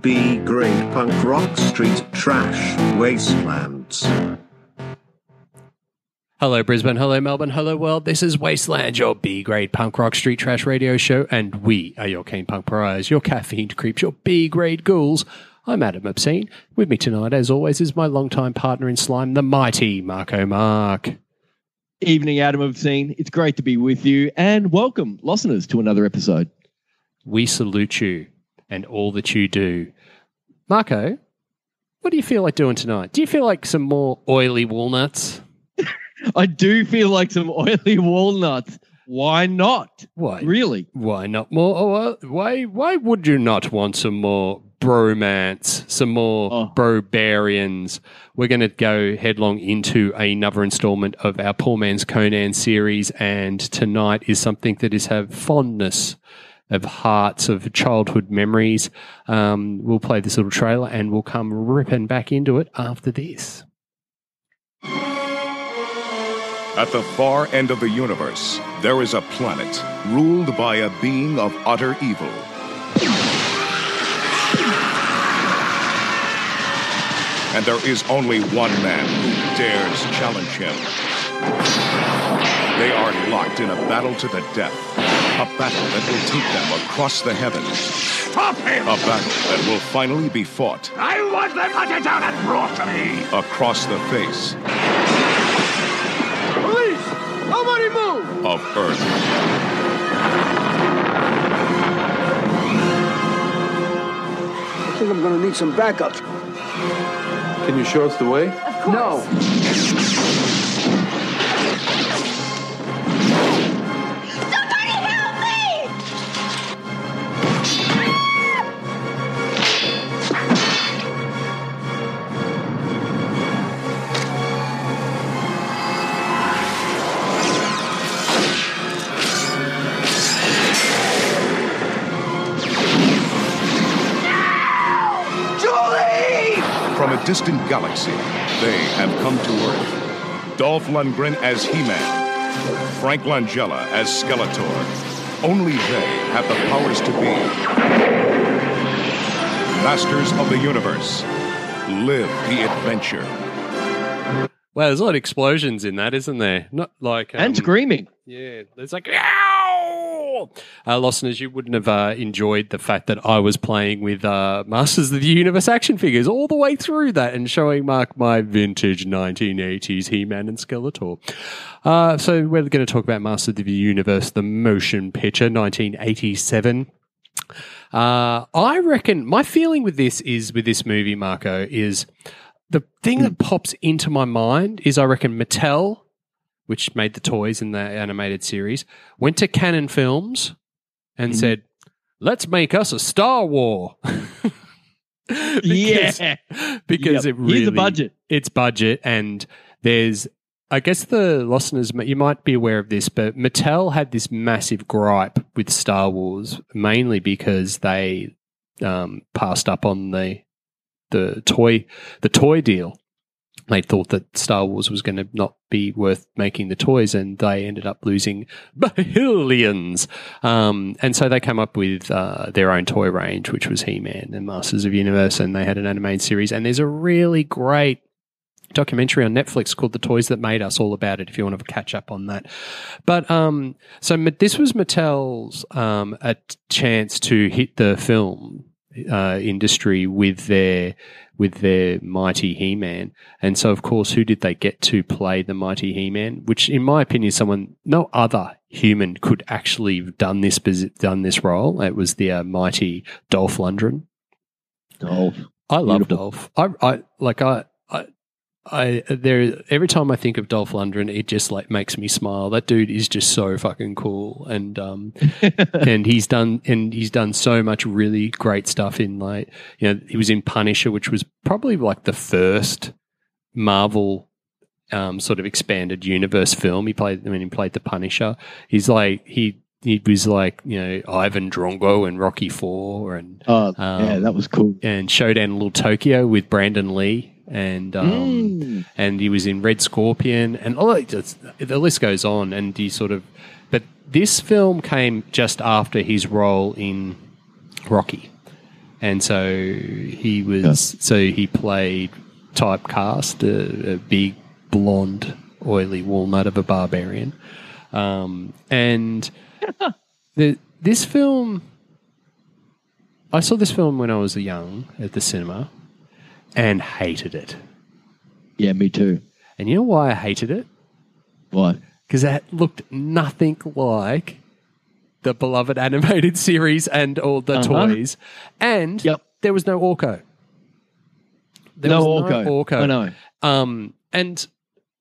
B grade punk rock street trash wastelands. Hello, Brisbane. Hello, Melbourne. Hello, world. This is Wasteland, your B grade punk rock street trash radio show, and we are your cane punk pariahs, your caffeine creeps, your B grade ghouls. I'm Adam Obscene. With me tonight, as always, is my longtime partner in slime, the mighty Marco Mark. Evening, Adam Obscene. It's great to be with you, and welcome, listeners, to another episode. We salute you and all that you do. Marco, what do you feel like doing tonight? Do you feel like some more oily walnuts? I do feel like some oily walnuts. Why not? Why? Really? Why not more? oh, Why? Why would you not want some more bromance? Some more Oh. brobarians? We're going to go headlong into another installment of our Poor Man's Conan series, and tonight is something that is have fondness of hearts of childhood memories. Um, we'll play this little trailer, and we'll come ripping back into it after this. At the far end of the universe, there is a planet ruled by a being of utter evil. And there is only one man who dares challenge him. They are locked in a battle to the death. A battle that will take them across the heavens. Stop him! A battle that will finally be fought I want them hunted down and brought to me! across the face Police! Nobody move! of Earth. I think I'm gonna need some backup. Can you show us the way? Of course. No. Distant galaxy, they have come to Earth. Dolph Lundgren as He-Man, Frank Langella as Skeletor. Only they have the powers to be masters of the universe. Live the adventure. Well, there's a lot of explosions in that, isn't there? Not like um, and screaming. Yeah, there's like ow. Uh, listeners, you wouldn't have uh, enjoyed the fact that I was playing with uh, Masters of the Universe action figures all the way through that and showing Mark my vintage 1980s He-Man and Skeletor. Uh, so we're going to talk about Masters of the Universe, the motion picture, 1987. Uh, I reckon my feeling with this is with this movie, Marco, is the thing that pops into my mind is I reckon Mattel, which made the toys in the animated series, went to Cannon Films and said, "Let's make us a Star War." because, yeah. because Yep. it really Here's the budget. It's budget, and there's. I guess the listeners, you might be aware of this, but Mattel had this massive gripe with Star Wars, mainly because they um, passed up on the the toy the toy deal. They thought that Star Wars was going to not be worth making the toys, and they ended up losing billions. Um, and so they came up with uh, their own toy range, which was He Man and Masters of Universe, and they had an animated series. And there's a really great documentary on Netflix called "The Toys That Made Us," all about it. If you want to catch up on that, but um, so this was Mattel's um, a chance to hit the film uh, industry with their with their mighty He-Man, and so of course, who did they get to play the mighty He-Man? Which, in my opinion, someone no other human could actually have done this done this role. It was the uh, mighty Dolph Lundgren. Dolph. I love Beautiful. Dolph. I, I like I, I, I there. Every time I think of Dolph Lundgren, it just like makes me smile. That dude is just so fucking cool, and um, and he's done and he's done so much really great stuff in like you know he was in Punisher, which was probably like the first Marvel um, sort of expanded universe film. He played when he played the Punisher. He's like he he was like you know Ivan Drongo and Rocky Four and Oh, yeah, Um, that was cool. and Showdown in Little Tokyo with Brandon Lee and um, Mm. and he was in Red Scorpion and all that, just- the list goes on and he sort of but this film came just after his role in Rocky. And so he was so he played typecast a, a big blonde oily walnut of a barbarian. Um, and the, this film i saw this film when i was young at the cinema and hated it Yeah, me too. and you know why i hated it What? because it looked nothing like the beloved animated series and all the Uh-huh. toys. And Yep. there was no Orko. There no was Orko. Orko. I know. Um, and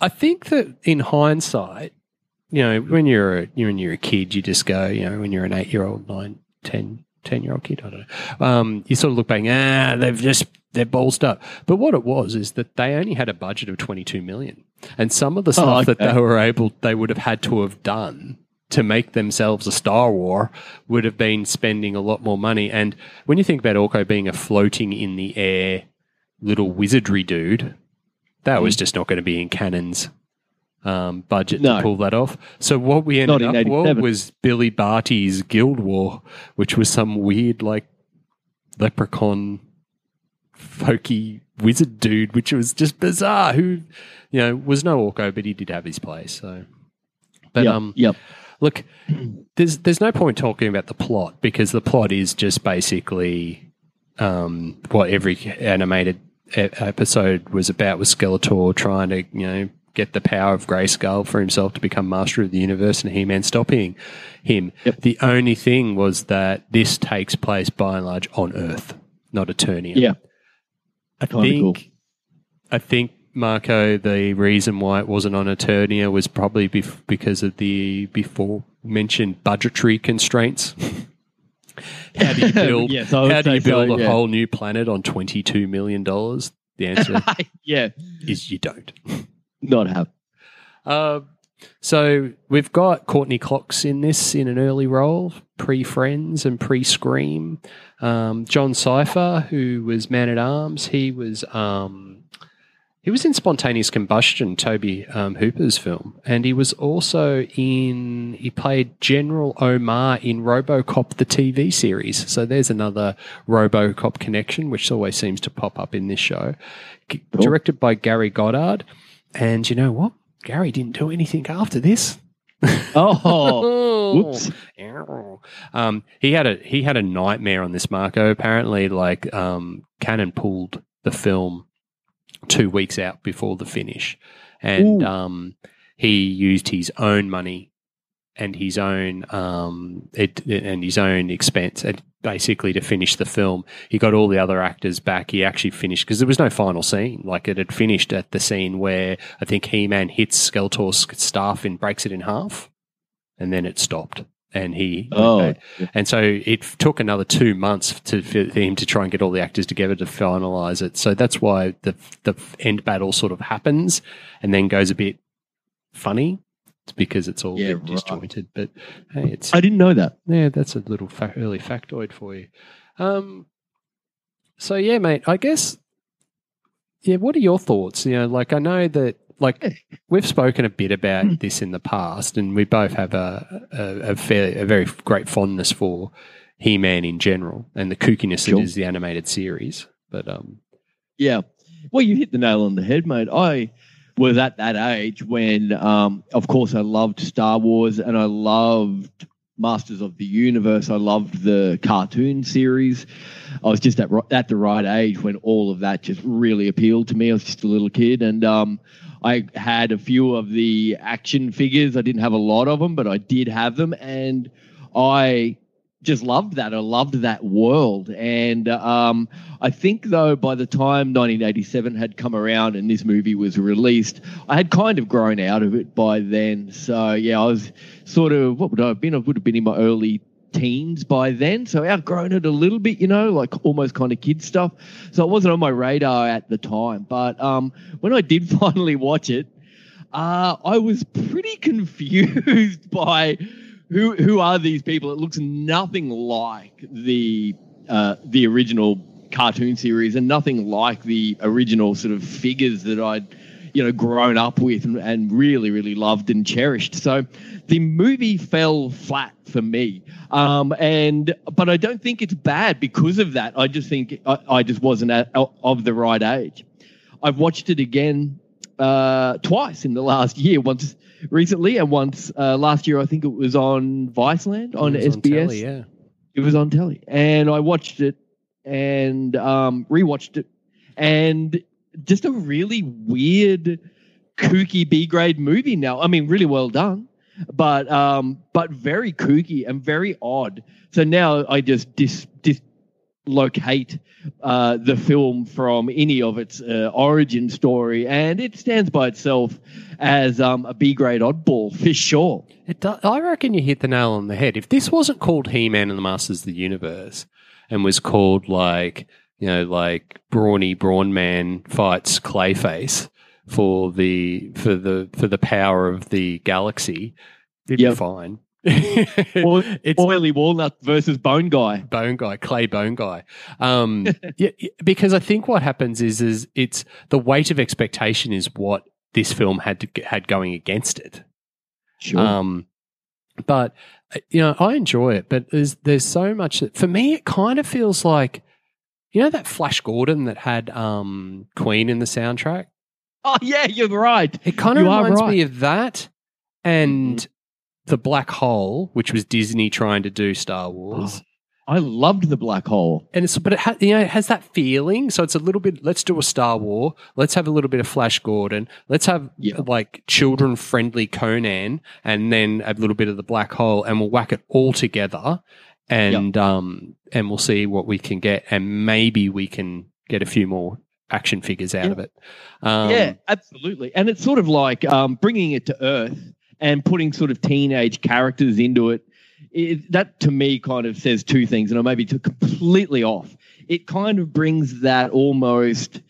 I think that in hindsight, you know, when you're a, when you're a kid, you just go, you know, when you're an eight year old, nine, ten, ten year old kid, I don't know. Um, you sort of look back, ah, they've just they're ballsed up. But what it was is that they only had a budget of twenty two million, and some of the stuff that okay. they were able, they would have had to have done to make themselves a Star War would have been spending a lot more money. And when you think about Orko being a floating in the air little wizardry dude, that was just not going to be in Cannon's um, budget No. to pull that off. So what we ended up with was Billy Barty's Gwildor, which was some weird like leprechaun folky wizard dude, which was just bizarre. Who, you know, was no Orko, but he did have his place. So, but yep. um, yep. Look, there's there's no point talking about the plot because the plot is just basically um, what every animated episode was about was Skeletor trying to you know get the power of Grayskull for himself to become master of the universe and He-Man stopping him. Yep. The only thing was that this takes place by and large on Earth, not Eternia. Yeah. I think cool. I think Marco, the reason why it wasn't on Eternia was probably bef- because of the before mentioned budgetary constraints. how do you build? Yes, how do you say so, build a yeah. whole new planet on twenty two million dollars? The answer yeah. is you don't. Not have. Uh, so we've got Courteney Cox in this in an early role, pre Friends and pre Scream. Um, Jon Cypher, who was Man at Arms, he was um, he was in Spontaneous Combustion, Tobe um, Hooper's film, and he was also in he played General Omar in RoboCop the TV series. So there's another RoboCop connection, which always seems to pop up in this show. G- Directed by Gary Goddard, and you know what? Gary didn't do anything after this. Oh. Whoops. Um, he had a he had a nightmare on this Marco. Apparently, like um, Cannon pulled the film two weeks out before the finish, and um, he used his own money and his own um, it, and his own expense, basically to finish the film. He got all the other actors back. He actually finished because there was no final scene. Like it had finished at the scene where I think He Man hits Skeletor's staff and breaks it in half, and then it stopped. And he Oh. and so it took another two months to for him to try and get all the actors together to finalize it. So that's why the the end battle sort of happens and then goes a bit funny. It's because it's all Yeah, right. disjointed. But hey, it's I didn't know that. yeah, that's a little fa- early factoid for you. Um, so yeah, mate. I guess. Yeah, what are your thoughts? You know, like I know that, like we've spoken a bit about this in the past, and we both have a a, a, fair, a very great fondness for He Man in general and the kookiness Sure. that is the animated series. But um, Yeah. Well, you hit the nail on the head, mate. I was at that age when, um, of course, I loved Star Wars and I loved Masters of the Universe. I loved the cartoon series. I was just at, at the right age when all of that just really appealed to me. I was just a little kid and um, I had a few of the action figures. I didn't have a lot of them, but I did have them. And I just loved that. I loved that world. And um, I think, though, by the time 1987 had come around and this movie was released, I had kind of grown out of it by then. So, yeah, I was sort of, what would I have been? I would have been in my early teens by then. So, outgrown it a little bit, you know, like almost kind of kid stuff. So, it wasn't on my radar at the time. But um, when I did finally watch it, uh, I was pretty confused by who who are these people. It looks nothing like the uh, the original cartoon series, and nothing like the original sort of figures that I'd you know, grown up with and, and really, really loved and cherished. So the movie fell flat for me. Um, and but I don't think it's bad because of that. I just think I, I just wasn't at, of the right age. I've watched it again uh, twice in the last year. Once recently, and once uh, last year. I think it was on Viceland on It was on SBS. telly, yeah. It was on telly, and I watched it and um, rewatched it, and just a really weird, kooky B grade movie. Now, I mean, really well done, but um, but very kooky and very odd. So now I just dis, dis dislocate uh, the film from any of its uh, origin story, and it stands by itself as um, a B grade oddball for sure. It do, I reckon you hit the nail on the head. If this wasn't called He Man and the Masters of the Universe and was called like, you know, like Brawny Brawn Man fights Clayface for the for the for the power of the galaxy, it'd be fine. It's Oily Walnut versus Bone Guy. bone guy, clay bone guy. Um, yeah, because I think what happens is is it's the weight of expectation is what this film had to had going against it. Sure. Um, but you know, I enjoy it, but there's there's so much that for me it kind of feels like you know that Flash Gordon that had um Queen in the soundtrack. oh yeah, you're right. It kind of You reminds right. me of that and the Black Hole, which was Disney trying to do Star Wars. I loved the black hole. and it's but it ha- you know it has that feeling so it's a little bit let's do a star war let's have a little bit of flash gordon let's have Yeah. like children friendly conan and then a little bit of the black hole and we'll whack it all together and um and we'll see what we can get and maybe we can get a few more action figures out Yeah. of it um, yeah, absolutely. And it's sort of like um, bringing it to Earth and putting sort of teenage characters into it. it. That to me kind of says two things, and I may be completely off. It kind of brings that almost.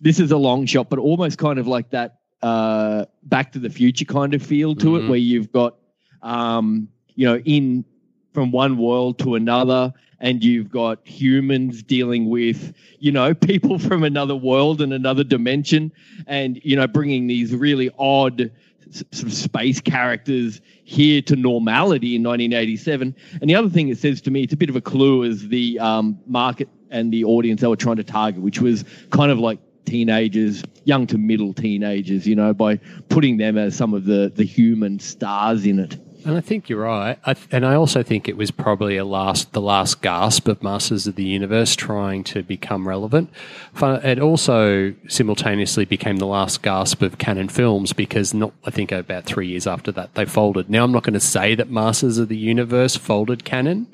This is a long shot, but almost kind of like that uh, Back to the Future kind of feel to Mhm. it, where you've got, um, you know, in from one world to another, and you've got humans dealing with, you know, people from another world and another dimension, and you know, bringing these really odd sort of space characters here to normality in 1987. And the other thing it says to me, it's a bit of a clue, is the um, market and the audience they were trying to target, which was kind of like teenagers, young to middle teenagers, you know, by putting them as some of the the human stars in it. And I think you're right. I th- and I also think it was probably a last, the last gasp of Masters of the Universe trying to become relevant. It also simultaneously became the last gasp of Cannon films because not, I think about three years after that they folded. Now I'm not going to say that Masters of the Universe folded Cannon,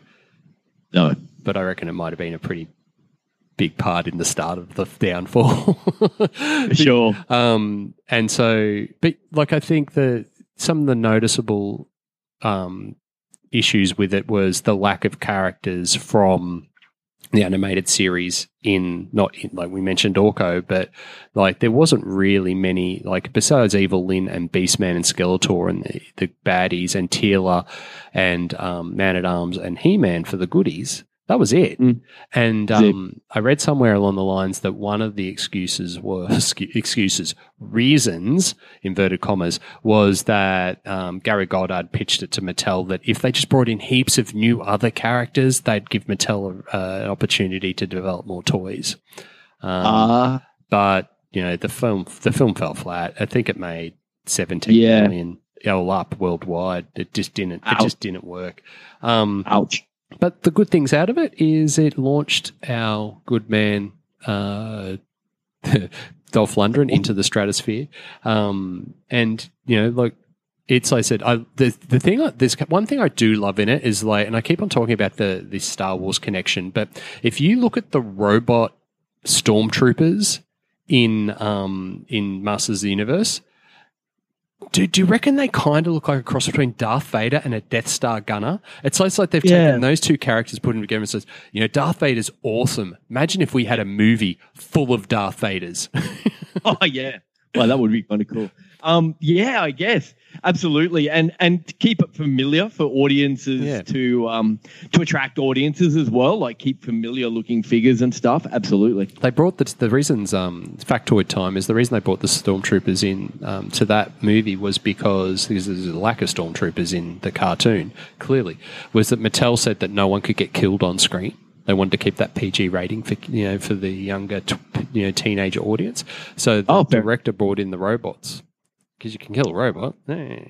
No. but I reckon it might have been a pretty big part in the start of the downfall. Sure. Um, and so, but like, I think the some of the noticeable um, issues with it was the lack of characters from the animated series in not in, like we mentioned Orko, but like there wasn't really many like besides Evil Lyn and Beastman and Skeletor and the, the baddies and Teela and um, Man at Arms and He Man for the goodies. That was it. Mm. And um, I read somewhere along the lines that one of the excuses were excuses, reasons, inverted commas, was that um, Gary Goddard pitched it to Mattel that if they just brought in heaps of new other characters, they'd give Mattel uh, an opportunity to develop more toys. Um, Ah, but you know, the film the film fell flat. I think it made seventeen Yeah. million all up worldwide. It just didn't. It just didn't work. Um, ouch. But the good things out of it is it launched our good man uh, Dolph Lundgren into the stratosphere, um, and you know, like it's like I said, I, the the thing, there's one thing I do love in it is like, and I keep on talking about the this Star Wars connection, but if you look at the robot stormtroopers in um, in Masters of the Universe. Do, do you reckon they kind of look like a cross between Darth Vader and a Death Star gunner? It's like, it's like they've Yeah. taken those two characters, put them together, and says, you know, Darth Vader's awesome. Imagine if we had a movie full of Darth Vaders. Oh yeah. Well, that would be kind of cool. Um, yeah, I guess absolutely, and and to keep it familiar for audiences Yeah. to um to attract audiences as well, like keep familiar looking figures and stuff. Absolutely. They brought the the reasons. Um, factoid time is the reason they brought the stormtroopers in um, to that movie was because there's a lack of stormtroopers in the cartoon. Clearly, was that Mattel said that no one could get killed on screen. They wanted to keep that PG rating for you know for the younger t- you know teenager audience. So the Oh, director brought in the robots because you can kill a robot. Eh.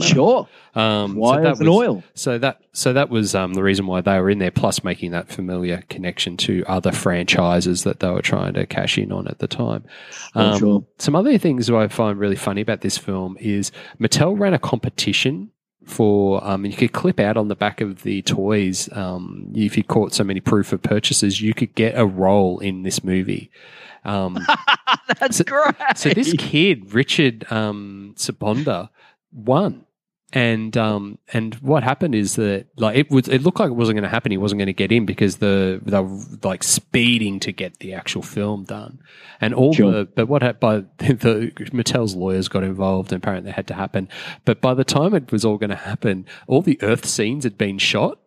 Sure. Um, Why that is an was- oil? So that so that was um, the reason why they were in there. Plus, making that familiar connection to other franchises that they were trying to cash in on at the time. Um, sure. Some other things I find really funny about this film is Mattel ran a competition for um, you could clip out on the back of the toys um, if you caught so many proof of purchases you could get a role in this movie um, That's So- great. so this kid, Richard um, Sabonda, won. And um, and what happened is that like it was it looked like it wasn't going to happen. He wasn't going to get in because the they were like speeding to get the actual film done, and all Sure. the but what hap- by the Mattel's lawyers got involved and apparently it had to happen. But by the time it was all going to happen, all the Earth scenes had been shot.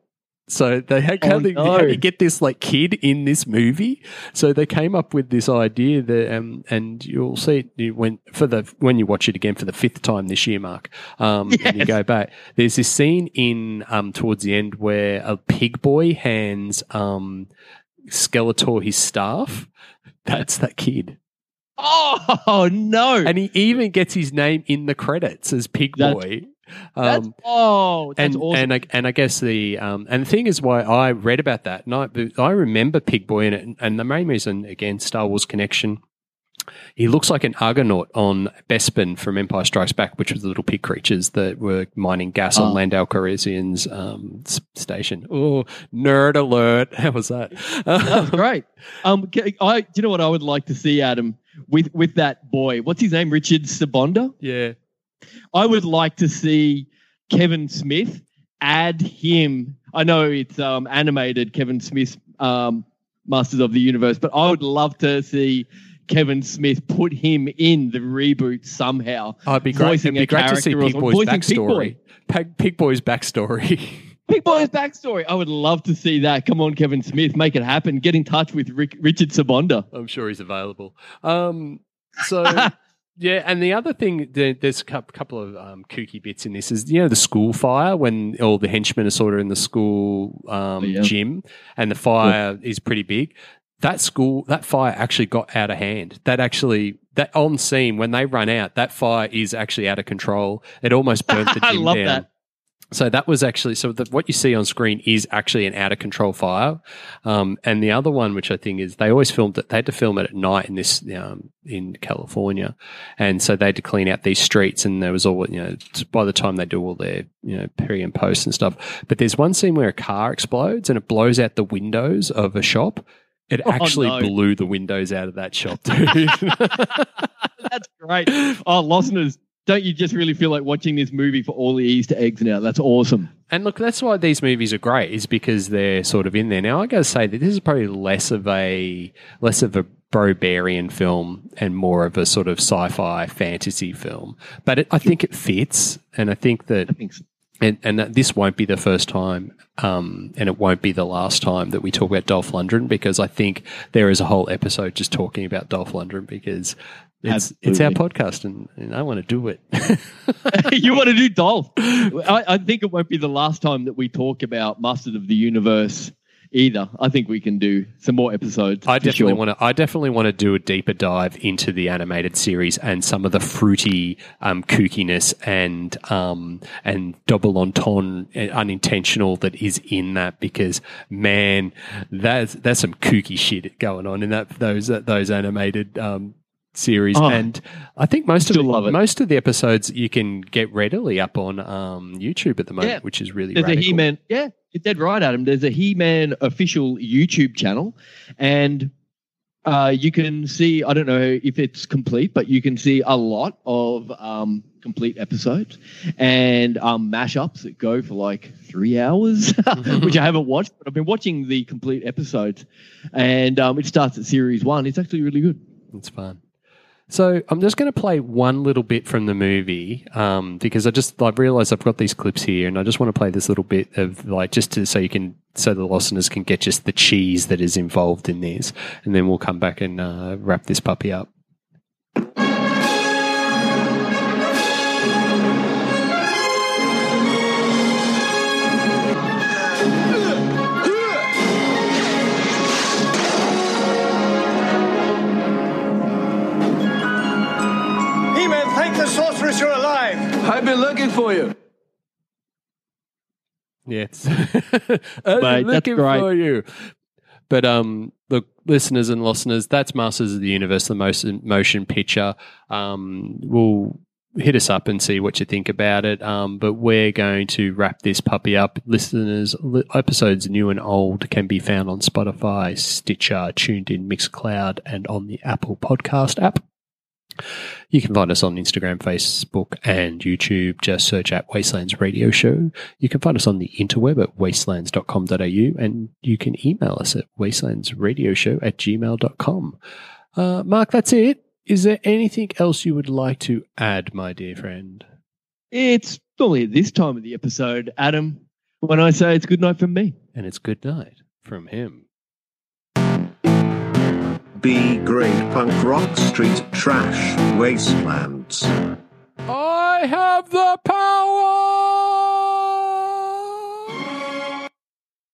So they had, Oh, they, no. do you get this like kid in this movie? So they came up with this idea that, um, and you'll see it when for the when you watch it again for the fifth time this year, Mark. Um, and you go back. There's this scene in um towards the end where a pig boy hands um Skeletor his staff. That's that kid, Oh no. and he even gets his name in the credits as Pig Boy. That's, Um, oh, that's and awesome. and I, and I guess the um, and the thing is why I read about that and I, I remember Pig Boy in it and the main reason again Star Wars connection he looks like an Ugnaught on Bespin from Empire Strikes Back, which was the little pig creatures that were mining gas on Oh. Lando Calrissian's um, station. Oh, nerd alert! How was that? That's great. Um, I, do you know what I would like to see, Adam, with with that boy? What's his name? Richard Sabonda. yeah, I would like to see Kevin Smith add him. I know it's um, animated Kevin Smith, um, Masters of the Universe, but I would love to see Kevin Smith put him in the reboot somehow. oh, it'd be great. It'd be great to see Pig. Boy's Voicing Pig Boy. backstory. Pig, Pig Boy's backstory. Big Boy's backstory. I would love to see that. Come on, Kevin Smith, make it happen. Get in touch with Rick, Richard Sabonda. I'm sure he's available. Um, so yeah, and the other thing, there's a couple of um, kooky bits in this. Is you know the school fire when all the henchmen are sort of in the school um, Oh, yeah. gym, and the fire is pretty big. That school, that fire actually got out of hand. That actually, that on scene when they run out, that fire is actually out of control. It almost burnt the I gym love down. that. So that was actually so that what you see on screen is actually an out of control fire. Um, and the other one, which I think is they always filmed it. They had to film it at night in this um, in California, and so they had to clean out these streets. And there was all you know by the time they do all their you know pre and post and stuff. But there's one scene where a car explodes and it blows out the windows of a shop. It Oh, actually no. blew the windows out of that shop, dude. That's great. Oh, listeners, don't you just really feel like watching this movie for all the Easter eggs now? That's awesome. And look, that's why these movies are great, is because they're sort of in there. Now, I got to say that this is probably less of a less of a barbarian film and more of a sort of sci-fi fantasy film. But it, I think it fits, and I think that I think so. And, and that this won't be the first time, um, and it won't be the last time that we talk about Dolph Lundgren because I think there is a whole episode just talking about Dolph Lundgren because it's it's our podcast and, and I want to do it. you want to do Dolph? I, I think it won't be the last time that we talk about Masters of the Universe either. I think we can do some more episodes. I definitely sure. want to. I definitely want to do a deeper dive into the animated series and some of the fruity um, kookiness and um, and double entendre unintentional that is in that because man, that's that's some kooky shit going on in that those those animated. Um, series Oh, and I think most of the, most of the episodes you can get readily up on um, YouTube at the moment, Yeah. which is really There's radical. a He-Man. Yeah, you're dead right, Adam. There's a He-Man official YouTube channel, and uh, you can see. I don't know if it's complete, but you can see a lot of um, complete episodes and um, mashups that go for like three hours, which I haven't watched, but I've been watching the complete episodes, and um, it starts at series one. It's actually really good. It's fun. So I'm just going to play one little bit from the movie um, because I just I realised I've got these clips here, and I just want to play this little bit of like just to so you can so the listeners can get just the cheese that is involved in this, and then we'll come back and uh, wrap this puppy up. I've been looking for you. Yes. I'm Mate, that's looking great. for you. But um, look, listeners and listeners, that's Masters of the Universe, the motion motion picture. Um, we'll hit us up and see what you think about it. Um, but we're going to wrap this puppy up. Listeners, li- episodes new and old can be found on Spotify, Stitcher, TuneIn, Mixcloud, and on the Apple Podcast app. You can find us on Instagram, Facebook, and YouTube. Just search at Wastelands Radio Show. You can find us on the interweb at wastelands.com.au and you can email us at wastelandsradioshow at gmail.com. Uh, Mark, that's it. Is there anything else you would like to add, my dear friend? It's normally at this time of the episode, Adam, when I say it's good night from me. And it's good night from him. B grade punk rock street trash wastelands. I have the power!